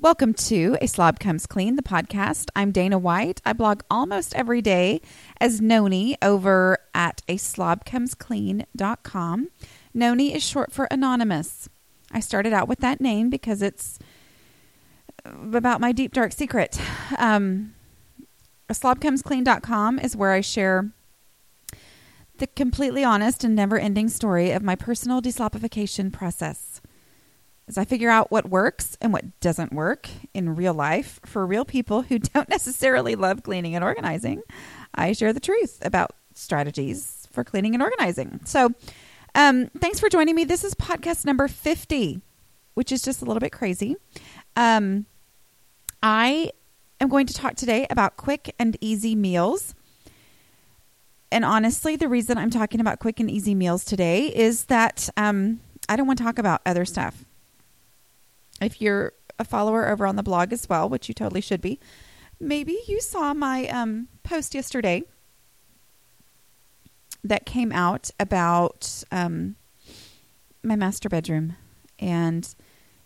Welcome to A Slob Comes Clean, the podcast. I'm Dana White. I blog almost every day as Nony over at a slobcomesclean.com. Nony is short for anonymous. I started out with that name because it's about my deep dark secret. Um, a is where I share the completely honest and never ending story of my personal deslopification process as I figure out what works and what doesn't work in real life for real people who don't necessarily love cleaning and organizing, I share the truth about strategies for cleaning and organizing. So, um, thanks for joining me. This is podcast number 50, which is just a little bit crazy. Um, I am going to talk today about quick and easy meals. And honestly, the reason I'm talking about quick and easy meals today is that um, I don't want to talk about other stuff if you're a follower over on the blog as well, which you totally should be, maybe you saw my um, post yesterday that came out about um, my master bedroom. And,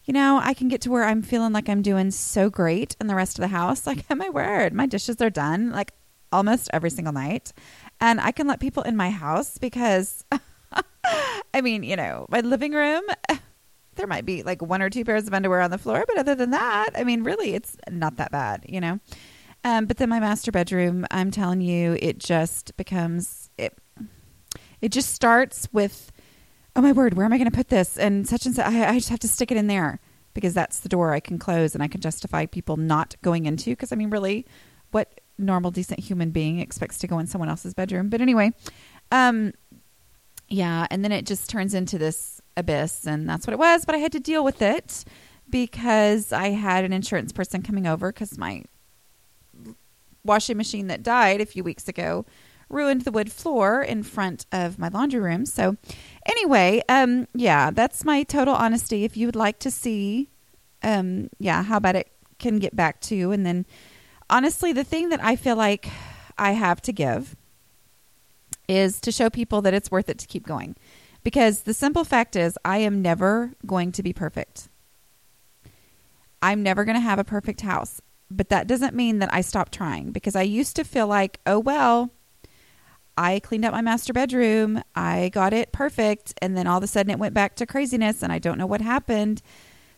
you know, I can get to where I'm feeling like I'm doing so great in the rest of the house. Like, oh my word, my dishes are done like almost every single night. And I can let people in my house because, I mean, you know, my living room there might be like one or two pairs of underwear on the floor, but other than that, I mean, really, it's not that bad, you know. Um, but then my master bedroom, I'm telling you, it just becomes it. It just starts with, oh my word, where am I going to put this? And such and such. I, I just have to stick it in there because that's the door I can close and I can justify people not going into. Because I mean, really, what normal, decent human being expects to go in someone else's bedroom? But anyway, um, yeah, and then it just turns into this abyss, and that's what it was. But I had to deal with it because I had an insurance person coming over because my washing machine that died a few weeks ago ruined the wood floor in front of my laundry room. So, anyway, um, yeah, that's my total honesty. If you would like to see, um, yeah, how bad it can get back to, you. and then honestly, the thing that I feel like I have to give is to show people that it's worth it to keep going. Because the simple fact is, I am never going to be perfect. I'm never going to have a perfect house. But that doesn't mean that I stop trying because I used to feel like, oh, well, I cleaned up my master bedroom, I got it perfect, and then all of a sudden it went back to craziness and I don't know what happened.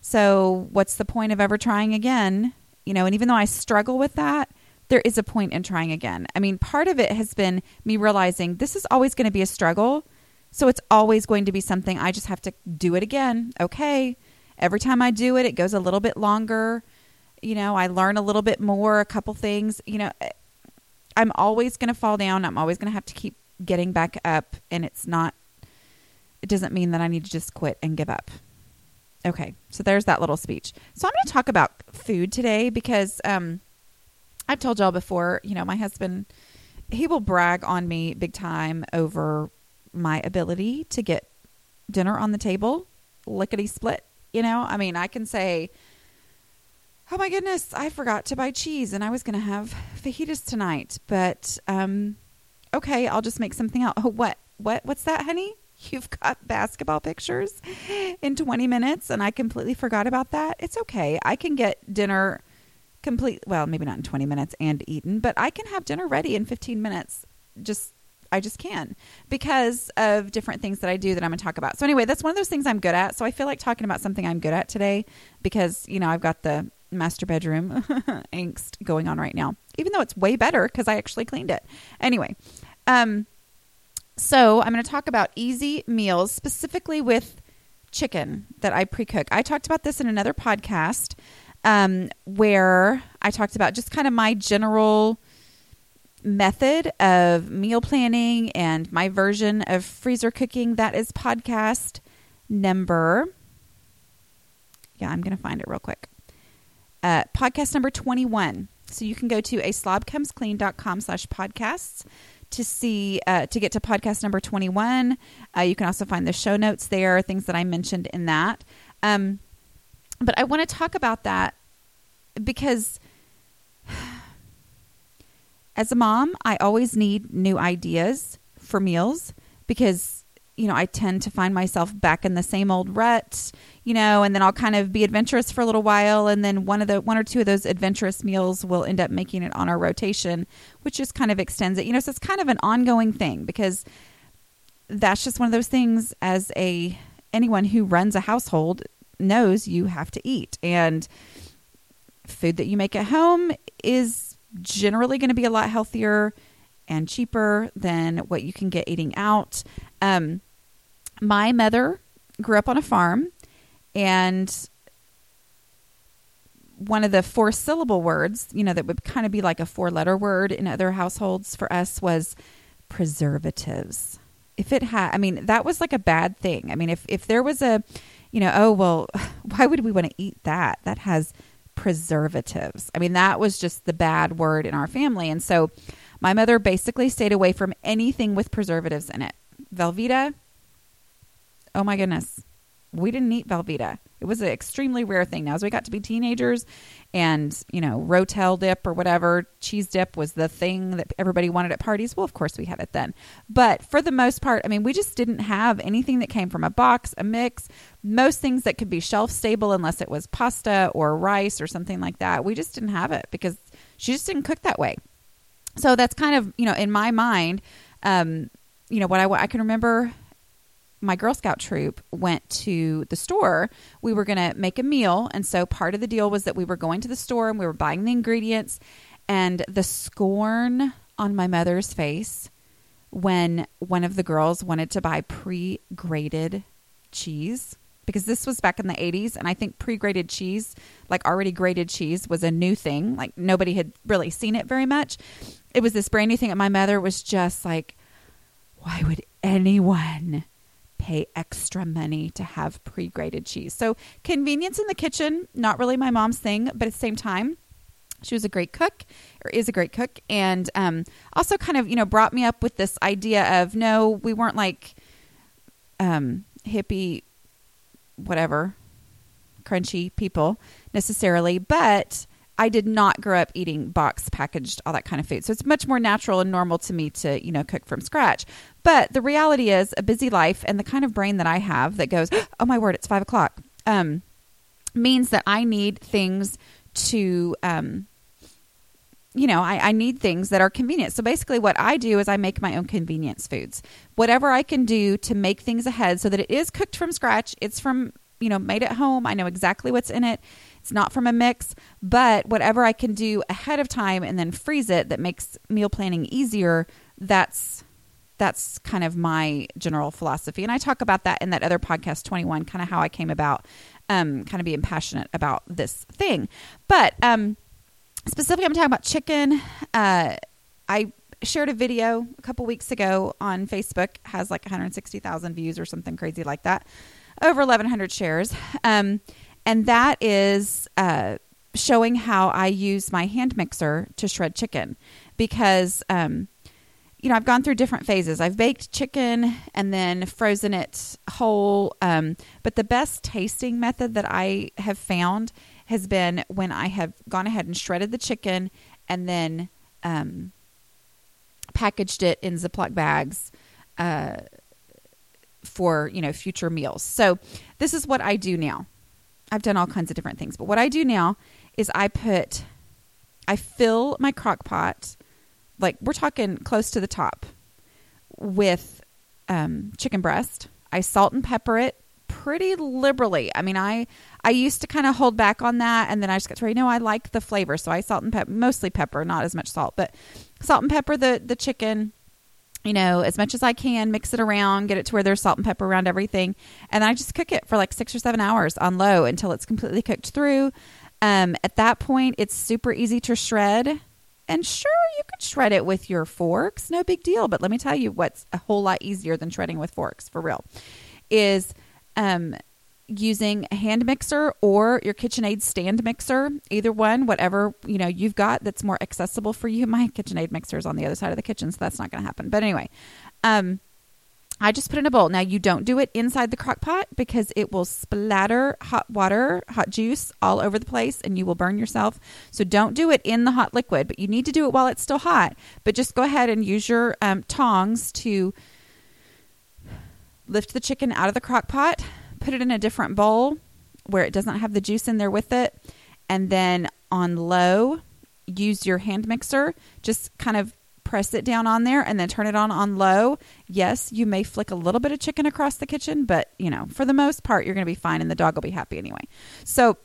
So, what's the point of ever trying again? You know, and even though I struggle with that, there is a point in trying again. I mean, part of it has been me realizing this is always going to be a struggle so it's always going to be something I just have to do it again. Okay. Every time I do it, it goes a little bit longer. You know, I learn a little bit more, a couple things. You know, I'm always going to fall down. I'm always going to have to keep getting back up. And it's not, it doesn't mean that I need to just quit and give up. Okay. So there's that little speech. So I'm going to talk about food today because um, I've told y'all before, you know, my husband, he will brag on me big time over my ability to get dinner on the table lickety split. You know, I mean, I can say, oh my goodness, I forgot to buy cheese and I was going to have fajitas tonight, but um, okay, I'll just make something else. Oh, what, what, what's that, honey? You've got basketball pictures in 20 minutes and I completely forgot about that. It's okay. I can get dinner complete, well, maybe not in 20 minutes and eaten, but I can have dinner ready in 15 minutes. Just I just can because of different things that I do that I'm going to talk about. So anyway, that's one of those things I'm good at. So I feel like talking about something I'm good at today because, you know, I've got the master bedroom angst going on right now, even though it's way better because I actually cleaned it. Anyway, um, so I'm going to talk about easy meals specifically with chicken that I pre-cook. I talked about this in another podcast um, where I talked about just kind of my general method of meal planning and my version of freezer cooking. That is podcast number. Yeah, I'm going to find it real quick. Uh, podcast number 21. So you can go to a slobcomesclean.com slash podcasts to see, uh, to get to podcast number 21. Uh, you can also find the show notes there, things that I mentioned in that. Um, but I want to talk about that because as a mom, I always need new ideas for meals because you know, I tend to find myself back in the same old rut, you know, and then I'll kind of be adventurous for a little while. And then one of the, one or two of those adventurous meals will end up making it on our rotation, which just kind of extends it, you know, so it's kind of an ongoing thing because that's just one of those things as a, anyone who runs a household knows you have to eat. And food that you make at home is generally going to be a lot healthier and cheaper than what you can get eating out. Um, my mother grew up on a farm, and one of the four syllable words, you know, that would kind of be like a four letter word in other households for us was preservatives. If it had, I mean, that was like a bad thing. I mean, if, if there was a, you know, oh, well, why would we want to eat that? That has preservatives. I mean, that was just the bad word in our family. And so my mother basically stayed away from anything with preservatives in it. Velveeta, oh my goodness, we didn't eat Velveeta. It was an extremely rare thing. Now, as we got to be teenagers and, you know, Rotel dip or whatever, cheese dip was the thing that everybody wanted at parties. Well, of course we had it then. But for the most part, I mean, we just didn't have anything that came from a box, a mix, most things that could be shelf stable unless it was pasta or rice or something like that. We just didn't have it because she just didn't cook that way. So that's kind of, you know, in my mind, um, you know, what I, I can remember my Girl Scout troop went to the store. We were going to make a meal. And so part of the deal was that we were going to the store and we were buying the ingredients. And the scorn on my mother's face when one of the girls wanted to buy pre grated cheese because this was back in the 80s and i think pre-grated cheese like already grated cheese was a new thing like nobody had really seen it very much it was this brand new thing and my mother was just like why would anyone pay extra money to have pre-grated cheese. So convenience in the kitchen not really my mom's thing but at the same time she was a great cook or is a great cook and um, also kind of you know brought me up with this idea of no we weren't like um, hippie whatever crunchy people necessarily but I did not grow up eating box packaged all that kind of food. So it's much more natural and normal to me to, you know, cook from scratch. But the reality is a busy life and the kind of brain that I have that goes, oh my word, it's five o'clock, um, means that I need things to, um, you know, I, I need things that are convenient. So basically, what I do is I make my own convenience foods. Whatever I can do to make things ahead so that it is cooked from scratch, it's from, you know, made at home. I know exactly what's in it it's not from a mix, but whatever I can do ahead of time and then freeze it that makes meal planning easier, that's that's kind of my general philosophy. And I talk about that in that other podcast 21, kind of how I came about um, kind of being passionate about this thing. But um, specifically, I'm talking about chicken. Uh, I shared a video a couple weeks ago on Facebook, has like 160,000 views or something crazy like that, over 1,100 shares. Um, and that is uh, showing how I use my hand mixer to shred chicken because, um, you know, I've gone through different phases. I've baked chicken and then frozen it whole. Um, but the best tasting method that I have found has been when I have gone ahead and shredded the chicken and then um, packaged it in Ziploc bags. Uh, for you know future meals. So this is what I do now. I've done all kinds of different things. But what I do now is I put, I fill my crock pot, like we're talking close to the top, with um, chicken breast. I salt and pepper it pretty liberally. I mean, I I used to kind of hold back on that, and then I just got to where you know I like the flavor, so I salt and pepper, mostly pepper, not as much salt, but salt and pepper the the chicken you know, as much as I can, mix it around, get it to where there's salt and pepper around everything. And I just cook it for like six or seven hours on low until it's completely cooked through. Um, at that point, it's super easy to shred. And sure, you could shred it with your forks, no big deal. But let me tell you what's a whole lot easier than shredding with forks for real is um, using a hand mixer or your KitchenAid stand mixer, either one, whatever you know you've got that's more accessible for you. My KitchenAid mixer is on the other side of the kitchen, so that's not going to happen. But anyway, um, I just put in a bowl. Now you don't do it inside the crock pot because it will splatter hot water, hot juice all over the place and you will burn yourself. So don't do it in the hot liquid, but you need to do it while it's still hot. But just go ahead and use your um, tongs to lift the chicken out of the crock pot, put it in a different bowl where it doesn't have the juice in there with it, and then on low, use your hand mixer. Just kind of press it down on there and then turn it on on low. Yes, you may flick a little bit of chicken across the kitchen, but you know, for the most part, you're going to be fine and the dog will be happy anyway. So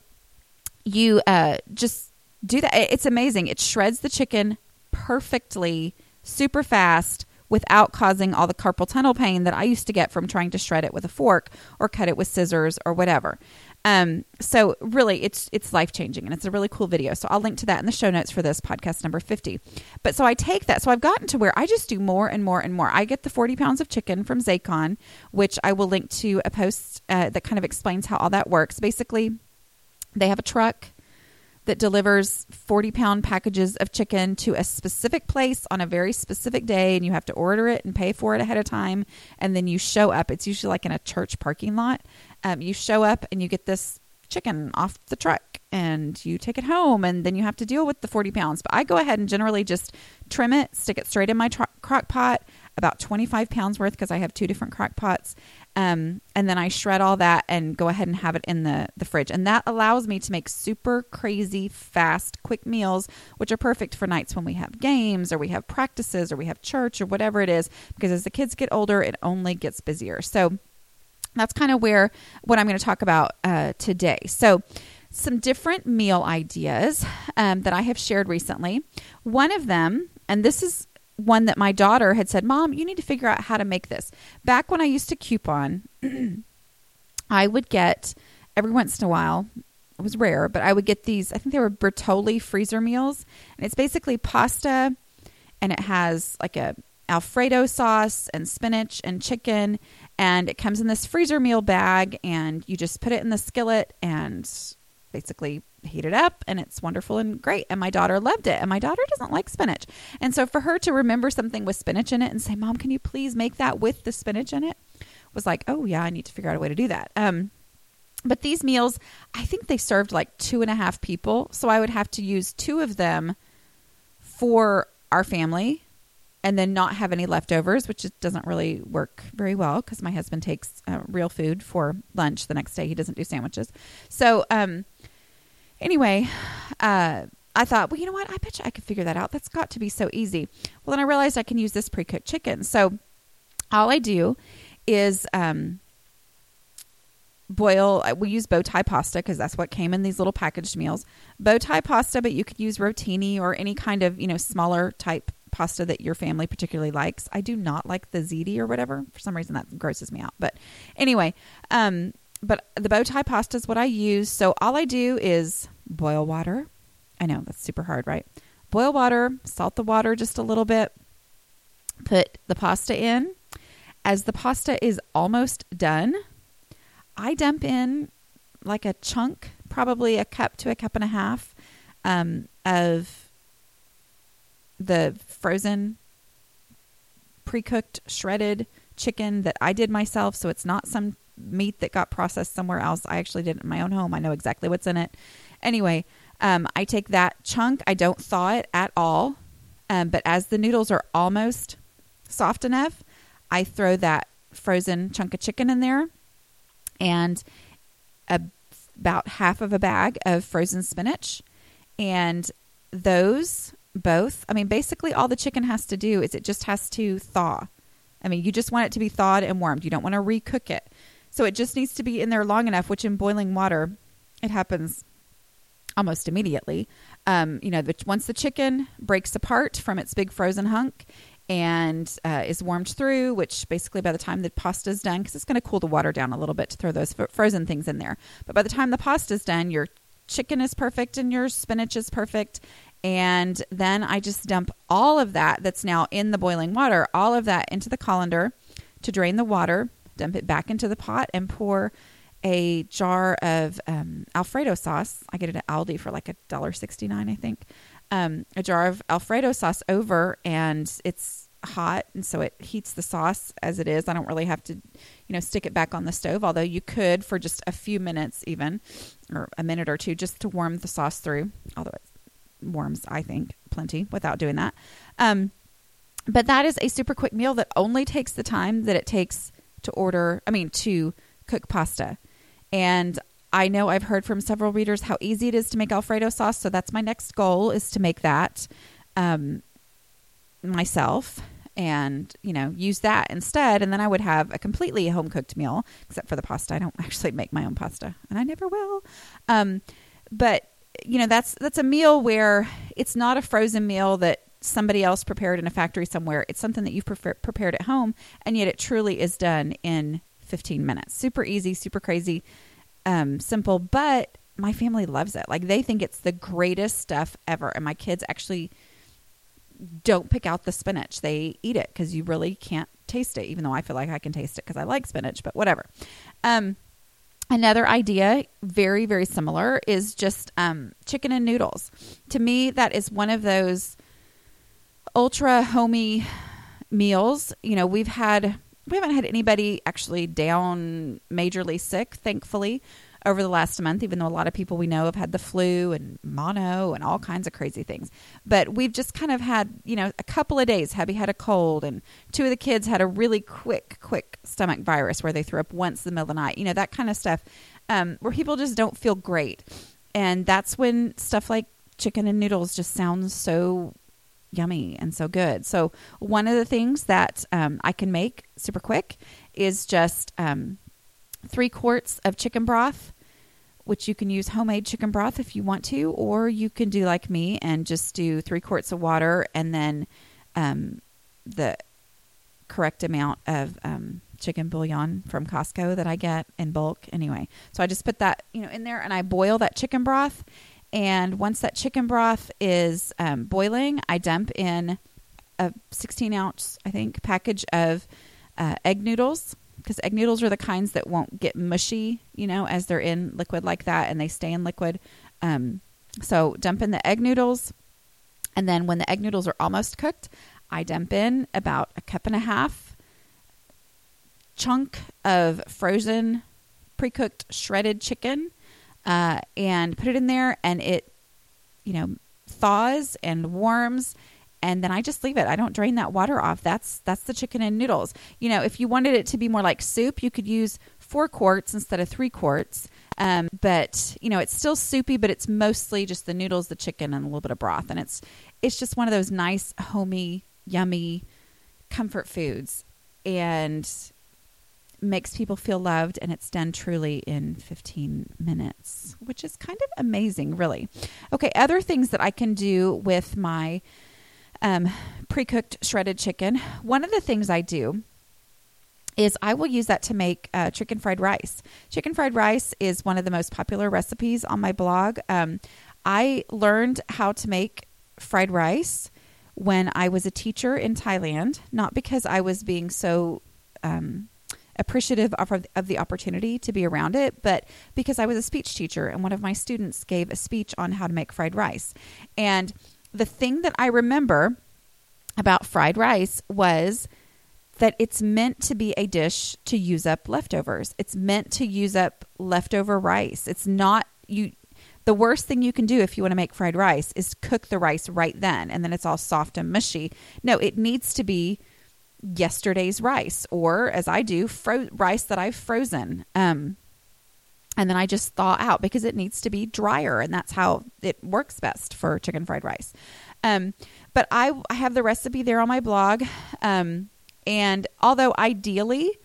you uh, just do that. It's amazing. It shreds the chicken perfectly, super fast without causing all the carpal tunnel pain that I used to get from trying to shred it with a fork or cut it with scissors or whatever. Um, so really, it's it's life changing, and it's a really cool video. So I'll link to that in the show notes for this podcast number fifty. But so I take that. So I've gotten to where I just do more and more and more. I get the forty pounds of chicken from Zaycon, which I will link to a post uh, that kind of explains how all that works. Basically, they have a truck that delivers 40 pound packages of chicken to a specific place on a very specific day, and you have to order it and pay for it ahead of time. And then you show up. It's usually like in a church parking lot. Um, you show up and you get this chicken off the truck and you take it home, and then you have to deal with the 40 pounds. But I go ahead and generally just trim it, stick it straight in my tr- crock pot, about 25 pounds worth because I have two different crock pots. Um, and then I shred all that and go ahead and have it in the, the fridge. And that allows me to make super crazy, fast, quick meals, which are perfect for nights when we have games or we have practices or we have church or whatever it is. Because as the kids get older, it only gets busier. So that's kind of where what I'm going to talk about uh, today. So, some different meal ideas um, that I have shared recently. One of them, and this is one that my daughter had said, Mom, you need to figure out how to make this. Back when I used to coupon, I would get every once in a while, it was rare, but I would get these, I think they were Bertolli freezer meals. And it's basically pasta and it has like a Alfredo sauce and spinach and chicken. And it comes in this freezer meal bag and you just put it in the skillet and basically heat it up and it's wonderful and great. And my daughter loved it. And my daughter doesn't like spinach. And so for her to remember something with spinach in it and say, Mom, can you please make that with the spinach in it? Was like, oh, yeah, I need to figure out a way to do that. Um, but these meals, I think they served like two and a half people. So I would have to use two of them for our family and then not have any leftovers, which doesn't really work very well because my husband takes uh, real food for lunch the next day. He doesn't do sandwiches. So, um, anyway, uh, I thought, well, you know what? I bet you I could figure that out. That's got to be so easy. Well, then I realized I can use this pre cooked chicken. So, all I do is um, boil. Uh, we use bow tie pasta because that's what came in these little packaged meals. Bow tie pasta, but you could use rotini or any kind of you know smaller type pasta that your family particularly likes. I do not like the ziti or whatever. For some reason, that grosses me out. But anyway, um, but the bow tie pasta is what I use. So all I do is boil water. I know that's super hard, right? Boil water, salt the water just a little bit, put the pasta in. As the pasta is almost done, I dump in like a chunk, probably a cup to a cup and a half um, of the frozen, pre cooked, shredded chicken that I did myself. So it's not some meat that got processed somewhere else. I actually did it in my own home. I know exactly what's in it. Anyway, um, I take that chunk, I don't thaw it at all. Um, but as the noodles are almost soft enough, I throw that frozen chunk of chicken in there and a, about half of a bag of frozen spinach. And those both. I mean, basically, all the chicken has to do is it just has to thaw. I mean, you just want it to be thawed and warmed. You don't want to recook it. So it just needs to be in there long enough, which in boiling water, it happens almost immediately. Um, you know, the, once the chicken breaks apart from its big frozen hunk and uh, is warmed through, which basically by the time the pasta is done, because it's going to cool the water down a little bit to throw those f- frozen things in there. But by the time the pasta is done, your chicken is perfect and your spinach is perfect and then I just dump all of that that's now in the boiling water, all of that into the colander to drain the water, dump it back into the pot, and pour a jar of um, Alfredo sauce. I get it at Aldi for like a dollar sixty nine, I think. Um, a jar of Alfredo sauce over, and it's hot, and so it heats the sauce as it is. I don't really have to, you know, stick it back on the stove. Although you could for just a few minutes, even or a minute or two, just to warm the sauce through. Although it's warms, I think, plenty without doing that. Um, but that is a super quick meal that only takes the time that it takes to order, I mean, to cook pasta. And I know I've heard from several readers how easy it is to make Alfredo sauce. So that's my next goal is to make that um, myself and you know use that instead and then i would have a completely home cooked meal except for the pasta i don't actually make my own pasta and i never will um, but you know that's that's a meal where it's not a frozen meal that somebody else prepared in a factory somewhere it's something that you've prepared at home and yet it truly is done in 15 minutes super easy super crazy um, simple but my family loves it like they think it's the greatest stuff ever and my kids actually don't pick out the spinach. They eat it because you really can't taste it, even though I feel like I can taste it because I like spinach, but whatever. Um, another idea, very, very similar, is just um, chicken and noodles. To me, that is one of those ultra homey meals. You know, we've had. We haven't had anybody actually down majorly sick, thankfully over the last month, even though a lot of people we know have had the flu and mono and all kinds of crazy things. But we've just kind of had, you know, a couple of days. Hebby had a cold, and two of the kids had a really quick, quick stomach virus where they threw up once in the middle of the night, you know, that kind of stuff, um, where people just don't feel great. And that's when stuff like chicken and noodles just sounds so yummy and so good. So, one of the things that um, I can make super quick is just um, three quarts of chicken broth which you can use homemade chicken broth if you want to, or you can do like me and just do three quarts of water and then um, the correct amount of um, chicken bouillon from Costco that I get in bulk. Anyway, so I just put that you know in there and I boil that chicken broth. And once that chicken broth is um, boiling, I dump in a 16 ounce, I think, package of uh, egg noodles because egg noodles are the kinds that won't get mushy, you know, as they're in liquid like that and they stay in liquid. Um, so dump in the egg noodles. And then when the egg noodles are almost cooked, I dump in about a cup and a half chunk of frozen, pre cooked shredded chicken uh, and put it in there. And it, you know, thaws and warms and then I just leave it. I don't drain that water off. That's that's the chicken and noodles. You know, if you wanted it to be more like soup, you could use four quarts instead of three quarts. Um, but you know, it's still soupy, but it's mostly just the noodles, the chicken, and a little bit of broth, and it's it's just one of those nice, homey, yummy comfort foods, and makes people feel loved and it's done truly in 15 minutes which is kind of amazing really okay other things that i can do with my um, pre cooked shredded chicken. One of the things I do is I will use that to make uh, chicken fried rice. Chicken fried rice is one of the most popular recipes on my blog. Um, I learned how to make fried rice when I was a teacher in Thailand, not because I was being so um, appreciative of, of the opportunity to be around it, but because I was a speech teacher and one of my students gave a speech on how to make fried rice. And the thing that I remember about fried rice was that it's meant to be a dish to use up leftovers. It's meant to use up leftover rice. It's not you the worst thing you can do if you want to make fried rice is cook the rice right then and then it's all soft and mushy. No, it needs to be yesterday's rice or as I do, fro- rice that I've frozen. Um and then I just thaw out because it needs to be drier, and that's how it works best for chicken fried rice. Um, but I, I have the recipe there on my blog, um, and although ideally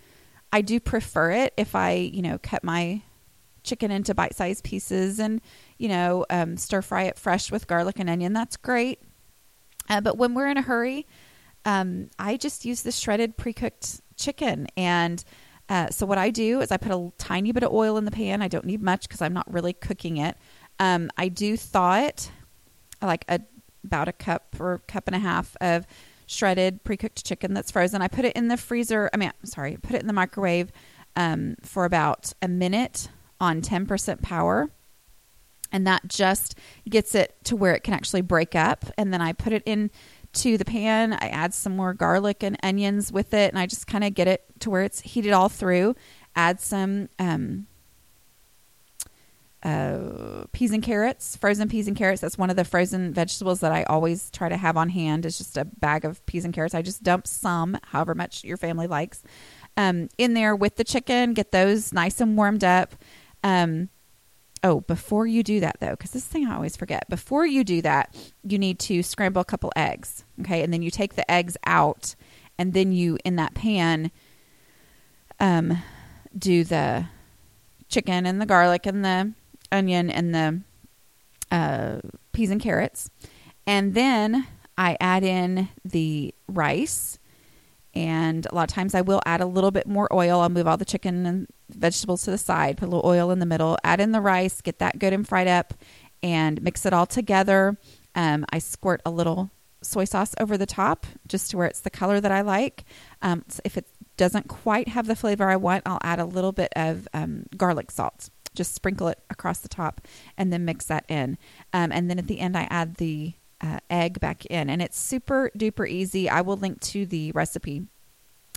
I do prefer it if I you know cut my chicken into bite sized pieces and you know um, stir fry it fresh with garlic and onion, that's great. Uh, but when we're in a hurry, um, I just use the shredded pre cooked chicken and uh, so what I do is I put a tiny bit of oil in the pan. I don't need much because I'm not really cooking it. Um, I do thaw it, like a, about a cup or cup and a half of shredded pre-cooked chicken that's frozen. I put it in the freezer. I mean, sorry, put it in the microwave um, for about a minute on 10% power. And that just gets it to where it can actually break up. And then I put it in to the pan. I add some more garlic and onions with it, and I just kind of get it to where it's heated all through. Add some um, uh, peas and carrots, frozen peas and carrots. That's one of the frozen vegetables that I always try to have on hand. Is just a bag of peas and carrots. I just dump some, however much your family likes. um, in there with the chicken. Get those nice and warmed up. Um, oh, before you do that though, because this thing I always forget. Before you do that, you need to scramble a couple eggs. Okay, and then you take the eggs out, and then you in that pan, um, do the chicken and the garlic and the onion and the uh, peas and carrots, and then I add in the rice. And a lot of times I will add a little bit more oil. I'll move all the chicken and vegetables to the side, put a little oil in the middle, add in the rice, get that good and fried up, and mix it all together. Um, I squirt a little soy sauce over the top just to where it's the color that I like. Um, so if it doesn't quite have the flavor I want, I'll add a little bit of um, garlic salt. Just sprinkle it across the top and then mix that in. Um, and then at the end, I add the uh, egg back in. And it's super duper easy. I will link to the recipe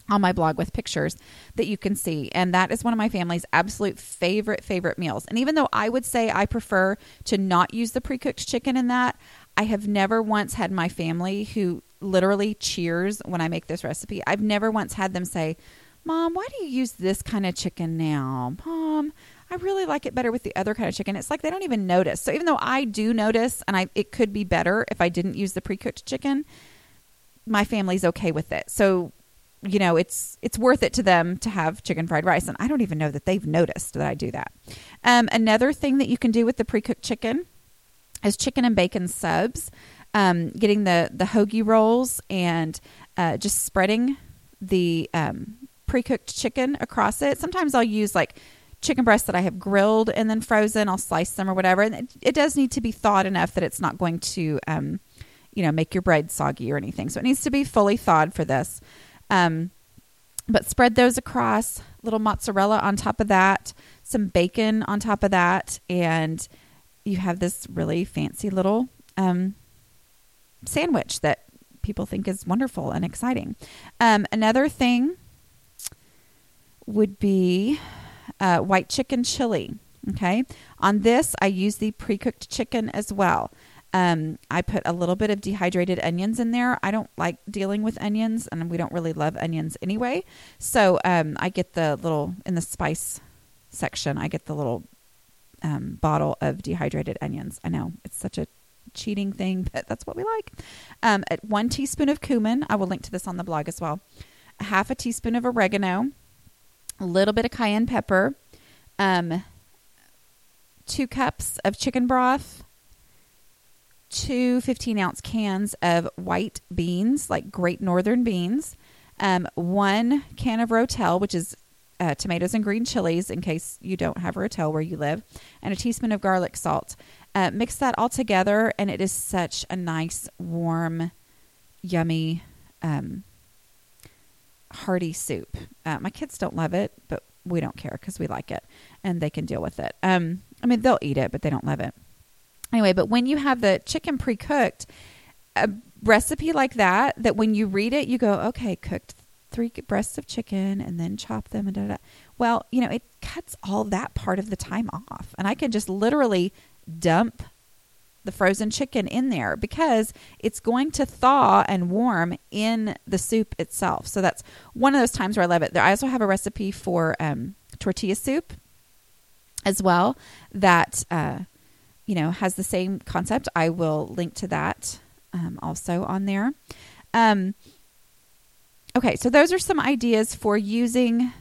on my blog with pictures that you can see. And that is one of my family's absolute favorite, favorite meals. And even though I would say I prefer to not use the pre cooked chicken in that, I have never once had my family who literally cheers when I make this recipe. I've never once had them say, Mom, why do you use this kind of chicken now? Mom, I really like it better with the other kind of chicken. It's like they don't even notice. So even though I do notice and I it could be better if I didn't use the pre-cooked chicken, my family's okay with it. So you know, it's it's worth it to them to have chicken fried rice and I don't even know that they've noticed that I do that. Um, another thing that you can do with the pre-cooked chicken is chicken and bacon subs. Um, getting the the hoagie rolls and uh, just spreading the um, pre-cooked chicken across it. Sometimes I'll use like chicken breasts that I have grilled and then frozen. I'll slice them or whatever. And it, it does need to be thawed enough that it's not going to, um, you know, make your bread soggy or anything. So it needs to be fully thawed for this. Um, but spread those across, little mozzarella on top of that, some bacon on top of that, and you have this really fancy little um, sandwich that people think is wonderful and exciting. Um, another thing would be uh, white chicken chili. Okay. On this, I use the pre cooked chicken as well. Um, I put a little bit of dehydrated onions in there. I don't like dealing with onions, and we don't really love onions anyway. So um, I get the little, in the spice section, I get the little um, bottle of dehydrated onions. I know it's such a cheating thing, but that's what we like. Um, at one teaspoon of cumin, I will link to this on the blog as well. A half a teaspoon of oregano, a little bit of cayenne pepper, um, two cups of chicken broth, two 15 ounce cans of white beans, like great northern beans, um, one can of Rotel, which is uh, tomatoes and green chilies in case you don't have Rotel where you live, and a teaspoon of garlic salt. Uh, mix that all together, and it is such a nice, warm, yummy um, hearty soup. Uh, my kids don't love it, but we don't care because we like it and they can deal with it. Um, I mean, they'll eat it, but they don't love it. Anyway, but when you have the chicken pre cooked, a recipe like that, that when you read it, you go, okay, cooked three breasts of chicken and then chop them and da da. Well, you know, it cuts all that part of the time off. And I can just literally dump the frozen chicken in there because it's going to thaw and warm in the soup itself. So that's one of those times where I love it. I also have a recipe for um, tortilla soup as well that uh, you know has the same concept. I will link to that um, also on there. Um, okay, so those are some ideas for using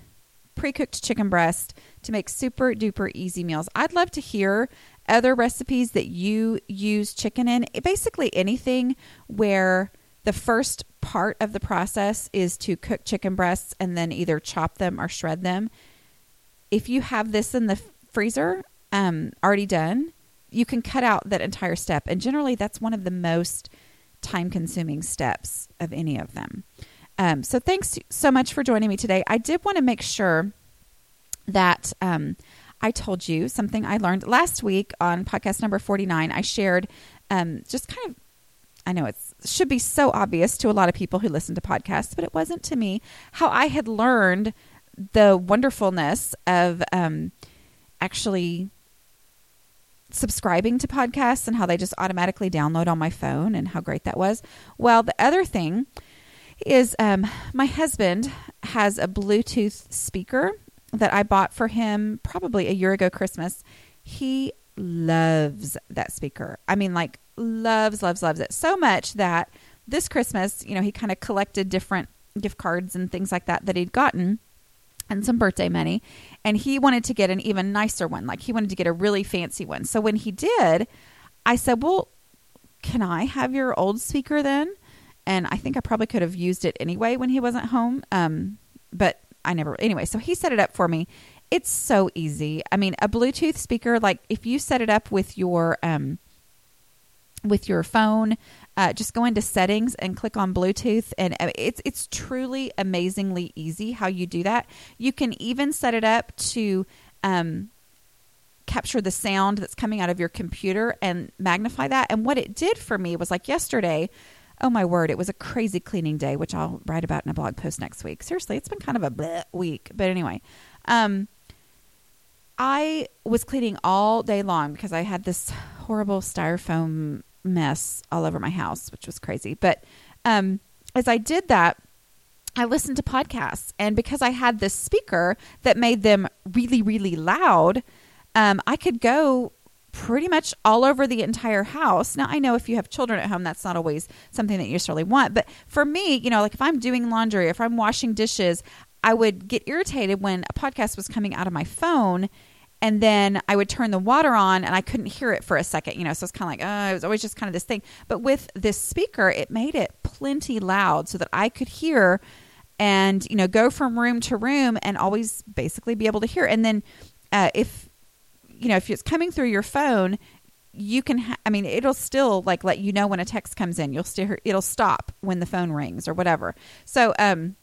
pre-cooked chicken breast to make super duper easy meals. I'd love to hear other recipes that you use chicken in, basically anything where the first part of the process is to cook chicken breasts and then either chop them or shred them. If you have this in the freezer um, already done, you can cut out that entire step. And generally, that's one of the most time consuming steps of any of them. Um, so, thanks so much for joining me today. I did want to make sure that um, I told you something I learned last week on podcast number 49. I shared um, just kind of, I know it should be so obvious to a lot of people who listen to podcasts, but it wasn't to me, how I had learned the wonderfulness of um, actually subscribing to podcasts and how they just automatically download on my phone and how great that was. Well, the other thing is um, my husband has a Bluetooth speaker that I bought for him probably a year ago Christmas. He loves that speaker. I mean, like, loves, loves, loves it so much that this Christmas, you know, he kind of collected different gift cards and things like that that he'd gotten and some birthday money. And he wanted to get an even nicer one. Like, he wanted to get a really fancy one. So when he did, I said, Well, can I have your old speaker then? And I think I probably could have used it anyway when he wasn't home. Um, but I never, anyway, so he set it up for me. It's so easy. I mean, a Bluetooth speaker, like if you set it up with your, um, with your phone, uh, just go into settings and click on Bluetooth, and uh, it's it's truly amazingly easy how you do that. You can even set it up to um, capture the sound that's coming out of your computer and magnify that. And what it did for me was like yesterday. Oh my word, it was a crazy cleaning day, which I'll write about in a blog post next week. Seriously, it's been kind of a week, but anyway, um, I was cleaning all day long because I had this horrible styrofoam mess all over my house, which was crazy. But um, as I did that, I listened to podcasts, and because I had this speaker that made them really, really loud, um, I could go pretty much all over the entire house. Now, I know if you have children at home, that's not always something that you necessarily want. But for me, you know, like if I'm doing laundry, if I'm washing dishes, I would get irritated when a podcast was coming out of my phone and then I would turn the water on and I couldn't hear it for a second, you know. So it's kind of like, oh, it was always just kind of this thing. But with this speaker, it made it plenty loud so that I could hear and, you know, go from room to room and always basically be able to hear. And then uh, if you know, if it's coming through your phone, you can ha- i mean it'll still like let you know when a text comes in. You'll still it'll stop when the phone rings or whatever. So um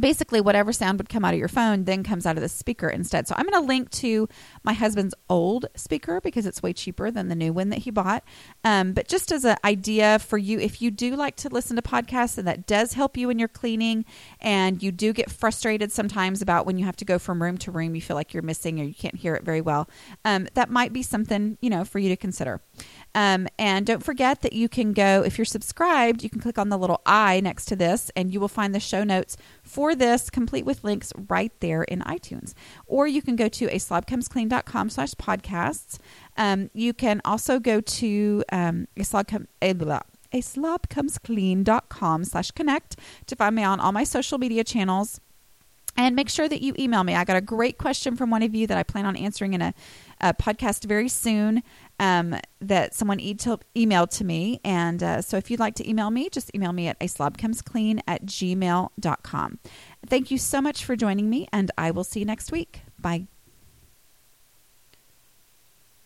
basically whatever sound would come out of your phone then comes out of the speaker instead. So I'm going to link to my husband's old speaker because it's way cheaper than the new one that he bought. Um, but just as an idea for you, if you do like to listen to podcasts and that does help you in your cleaning, and you do get frustrated sometimes about when you have to go from room to room, you feel like you're missing or you can't hear it very well. Um, that might be something you know for you to consider. Um, and don't forget that you can go, if you're subscribed, you can click on the little I next to this and you will find the show notes for this complete with links right there in iTunes. Or you can go to a slobcomesclean.com slash podcasts. Um, you can also go to um, a slob a, blah, a slobcomesclean.com slash connect to find me on all my social media channels. And make sure that you email me. I got a great question from one of you that I plan on answering in a, a podcast very soon um, that someone e- to, emailed to me. And uh, so if you'd like to email me, just email me at a slobcomesclean at gmail.com. Thank you so much for joining me, and I will see you next week. Bye.